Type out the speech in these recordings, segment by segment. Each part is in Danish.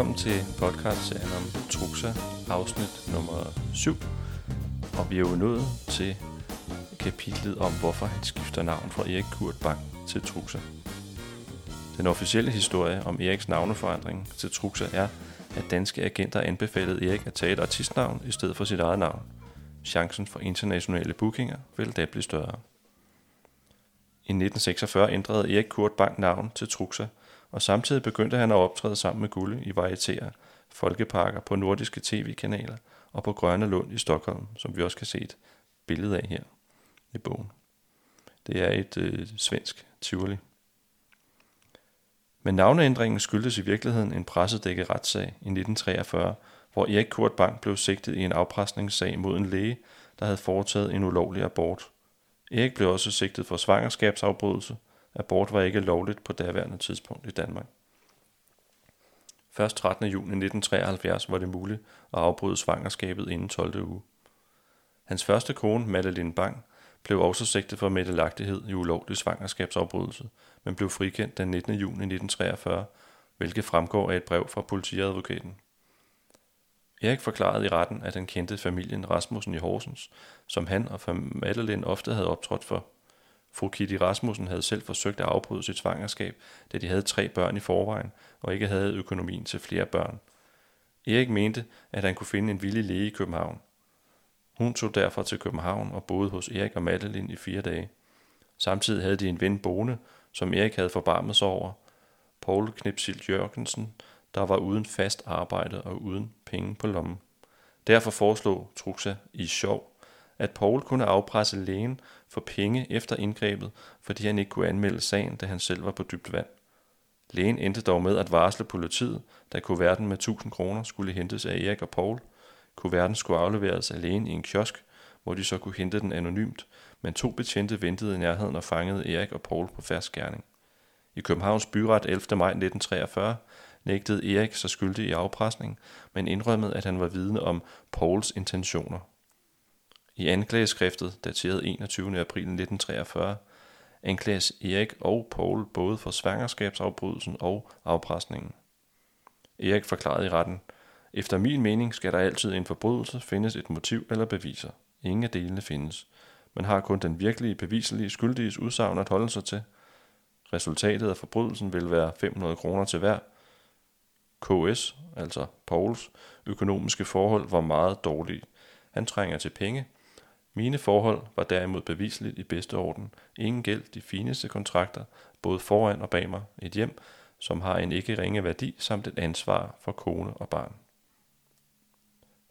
Velkommen til podcastserien om Truxa, afsnit nummer 7. Og vi er jo nået til kapitlet om, hvorfor han skifter navn fra Erik Kurt Bang til Truxa. Den officielle historie om Eriks navneforandring til Truxa er, at danske agenter anbefalede Erik at tage et artistnavn i stedet for sit eget navn. Chancen for internationale bookinger vil da blive større. I 1946 ændrede Erik Kurt Bang navn til Truxa, og samtidig begyndte han at optræde sammen med Gulle i varietéer, folkeparker på nordiske tv-kanaler og på Grønne Lund i Stockholm, som vi også kan se et billede af her i bogen. Det er et øh, svensk tivoli. Men navneændringen skyldtes i virkeligheden en pressedækket retssag i 1943, hvor Erik Kurt Bang blev sigtet i en afpresningssag mod en læge, der havde foretaget en ulovlig abort. Erik blev også sigtet for svangerskabsafbrydelse. Abort var ikke lovligt på daværende tidspunkt i Danmark. Først 13. juni 1973 var det muligt at afbryde svangerskabet inden 12. uge. Hans første kone, Madeline Bang, blev også sigtet for meddelagtighed i ulovlig svangerskabsafbrydelse, men blev frikendt den 19. juni 1943, hvilket fremgår af et brev fra politiadvokaten. Erik forklarede i retten, at han kendte familien Rasmussen i Horsens, som han og Madeline ofte havde optrådt for. Fru Kitty Rasmussen havde selv forsøgt at afbryde sit svangerskab, da de havde tre børn i forvejen og ikke havde økonomien til flere børn. Erik mente, at han kunne finde en villig læge i København. Hun tog derfor til København og boede hos Erik og Madeline i fire dage. Samtidig havde de en ven boende, som Erik havde forbarmet sig over, Paul Knipsild Jørgensen, der var uden fast arbejde og uden penge på lommen. Derfor foreslog Truxa i sjov, at Paul kunne afpresse lægen for penge efter indgrebet, fordi han ikke kunne anmelde sagen, da han selv var på dybt vand. Lægen endte dog med at varsle politiet, da kuverten med 1000 kroner skulle hentes af Erik og Paul. Kuverten skulle afleveres af lægen i en kiosk, hvor de så kunne hente den anonymt, men to betjente ventede i nærheden og fangede Erik og Paul på færsk gerning. I Københavns Byret 11. maj 1943 nægtede Erik sig skyldig i afpresning, men indrømmede, at han var vidne om Pauls intentioner. I anklageskriftet, dateret 21. april 1943, anklages Erik og Paul både for svangerskabsafbrydelsen og afpresningen. Erik forklarede i retten, efter min mening skal der altid i en forbrydelse findes et motiv eller beviser. Ingen af delene findes. Man har kun den virkelige beviselige skyldiges udsagn at holde sig til. Resultatet af forbrydelsen vil være 500 kroner til hver, KS, altså Pauls, økonomiske forhold var meget dårlige. Han trænger til penge. Mine forhold var derimod bevisligt i bedste orden. Ingen gæld, de fineste kontrakter, både foran og bag mig. Et hjem, som har en ikke ringe værdi, samt et ansvar for kone og barn.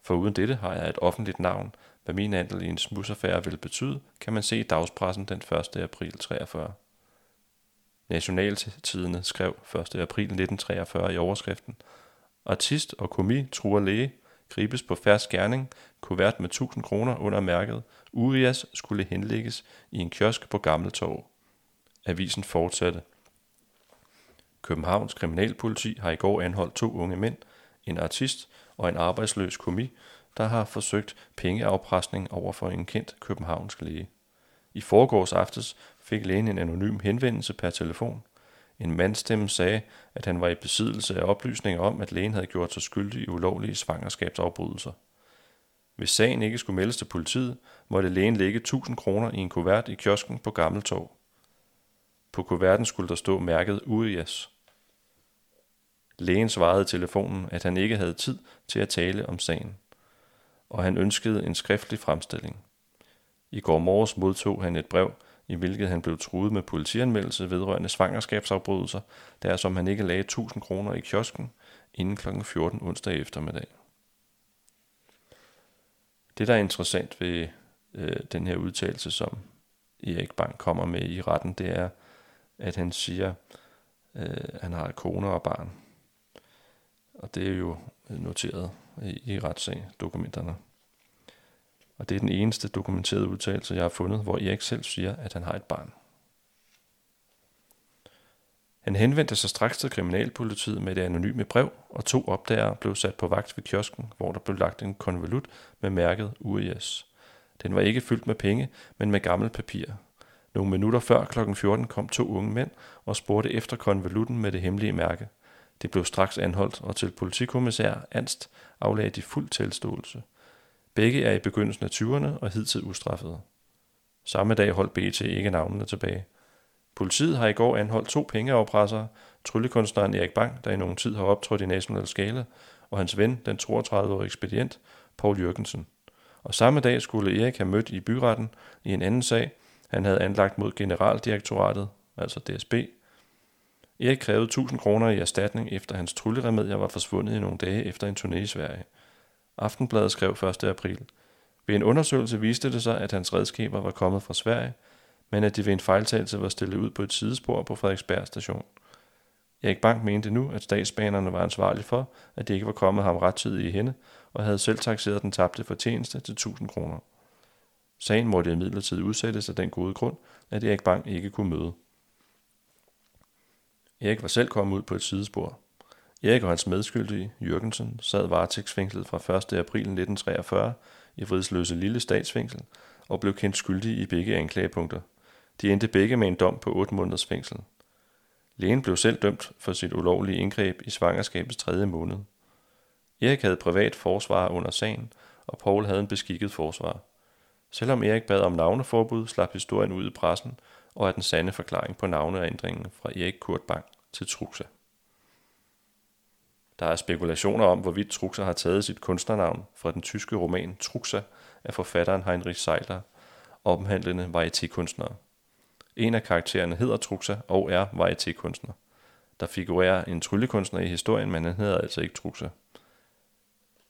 For uden dette har jeg et offentligt navn. Hvad min andel i en smusaffære vil betyde, kan man se i dagspressen den 1. april 43. Nationaltidene skrev 1. april 1943 i overskriften. Artist og komi truer læge, gribes på færre gerning, kuvert med 1000 kroner under mærket. Urias skulle henlægges i en kiosk på Gammeltorv. Avisen fortsatte. Københavns kriminalpoliti har i går anholdt to unge mænd, en artist og en arbejdsløs komi, der har forsøgt pengeafpresning over for en kendt københavnsk læge. I forgårs aftes fik lægen en anonym henvendelse per telefon. En mandstemme sagde, at han var i besiddelse af oplysninger om, at lægen havde gjort sig skyldig i ulovlige svangerskabsafbrydelser. Hvis sagen ikke skulle meldes til politiet, måtte lægen lægge 1000 kroner i en kuvert i kiosken på Gammeltorv. På kuverten skulle der stå mærket Urias. Lægen svarede i telefonen, at han ikke havde tid til at tale om sagen, og han ønskede en skriftlig fremstilling. I går morges modtog han et brev, i hvilket han blev truet med politianmeldelse vedrørende svangerskabsafbrydelser, der som han ikke lagde 1000 kroner i kiosken inden kl. 14 onsdag eftermiddag. Det, der er interessant ved øh, den her udtalelse, som Erik Bang kommer med i retten, det er, at han siger, øh, han har kone og barn. Og det er jo noteret i, i retssagsdokumenterne. Og det er den eneste dokumenterede udtalelse, jeg har fundet, hvor Erik selv siger, at han har et barn. Han henvendte sig straks til kriminalpolitiet med det anonyme brev, og to opdagere blev sat på vagt ved kiosken, hvor der blev lagt en konvolut med mærket UES. Den var ikke fyldt med penge, men med gammelt papir. Nogle minutter før kl. 14 kom to unge mænd og spurgte efter konvolutten med det hemmelige mærke. Det blev straks anholdt, og til politikommissær Anst aflagde de fuld tilståelse. Begge er i begyndelsen af 20'erne og hidtil ustraffede. Samme dag holdt BT ikke navnene tilbage. Politiet har i går anholdt to pengeafpressere, tryllekunstneren Erik Bang, der i nogen tid har optrådt i national skala, og hans ven, den 32-årige ekspedient, Paul Jørgensen. Og samme dag skulle Erik have mødt i byretten i en anden sag, han havde anlagt mod generaldirektoratet, altså DSB. Erik krævede 1000 kroner i erstatning efter hans trylleremedier var forsvundet i nogle dage efter en turné i Sverige. Aftenbladet skrev 1. april. Ved en undersøgelse viste det sig, at hans redskaber var kommet fra Sverige, men at de ved en fejltagelse var stillet ud på et sidespor på Frederiksberg station. Erik Bank mente nu, at statsbanerne var ansvarlige for, at de ikke var kommet ham rettidigt i hende, og havde selv taxeret den tabte fortjeneste til 1000 kroner. Sagen måtte imidlertid udsættes af den gode grund, at Erik Bang ikke kunne møde. Erik var selv kommet ud på et sidespor. Erik og hans medskyldige, Jørgensen, sad varetægtsfængslet fra 1. april 1943 i Vridsløse Lille Statsfængsel og blev kendt skyldig i begge anklagepunkter. De endte begge med en dom på 8 måneders fængsel. Lægen blev selv dømt for sit ulovlige indgreb i svangerskabets tredje måned. Erik havde privat forsvar under sagen, og Paul havde en beskikket forsvar. Selvom Erik bad om navneforbud, slap historien ud i pressen, og er den sande forklaring på navneændringen fra Erik Kurt Bang til Truxa. Der er spekulationer om, hvorvidt Truxa har taget sit kunstnernavn fra den tyske roman Truxa af forfatteren Heinrich Seiler, omhandlende varietékunstnere. En af karaktererne hedder Truxa og er varietékunstner. Der figurerer en tryllekunstner i historien, men han hedder altså ikke Truxa.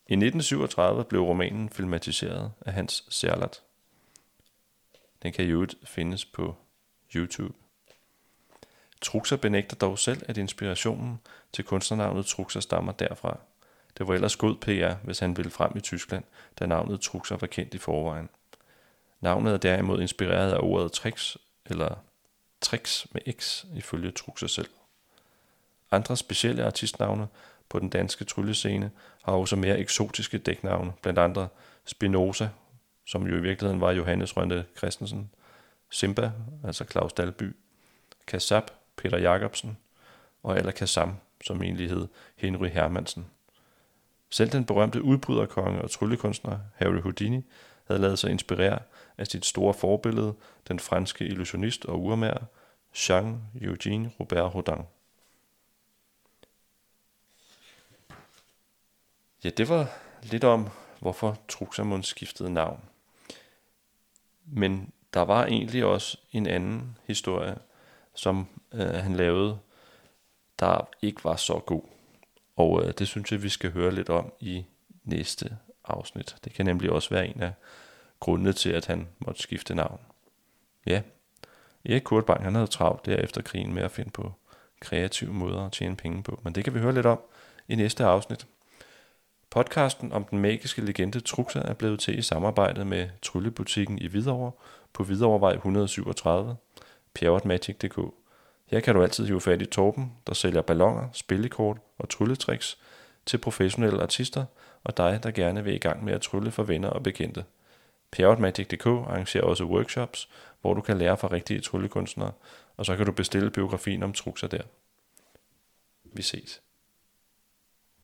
I 1937 blev romanen filmatiseret af Hans Serlat. Den kan jo findes på YouTube. Truxa benægter dog selv, at inspirationen til kunstnernavnet Truxa stammer derfra. Det var ellers god PR, hvis han ville frem i Tyskland, da navnet Truxa var kendt i forvejen. Navnet er derimod inspireret af ordet tricks, eller tricks med x, ifølge Truxa selv. Andre specielle artistnavne på den danske tryllescene har også mere eksotiske dæknavne, blandt andre Spinoza, som jo i virkeligheden var Johannes Rønne Christensen, Simba, altså Claus Dalby, Kassab, Peter Jacobsen, og eller Kassam, som egentlig hed Henry Hermansen. Selv den berømte udbryderkonge og tryllekunstner Harry Houdini havde lavet sig inspirere af sit store forbillede, den franske illusionist og urmager Jean-Eugène Robert Houdin. Ja, det var lidt om, hvorfor Truxamund skiftede navn. Men der var egentlig også en anden historie, som øh, han lavede, der ikke var så god. Og øh, det synes jeg, vi skal høre lidt om i næste afsnit. Det kan nemlig også være en af grundene til, at han måtte skifte navn. Ja, Erik Kurtbang, han havde travlt der efter krigen med at finde på kreative måder at tjene penge på. Men det kan vi høre lidt om i næste afsnit. Podcasten om den magiske legende Truxa er blevet til i samarbejde med Tryllebutikken i Hvidovre på Hvidovrevej 137, pjerrotmagic.dk. Her kan du altid hive fat i Torben, der sælger ballonger, spillekort og trylletricks til professionelle artister og dig, der gerne vil i gang med at trylle for venner og bekendte. Pjerrotmagic.dk arrangerer også workshops, hvor du kan lære fra rigtige tryllekunstnere, og så kan du bestille biografien om trukser der. Vi ses.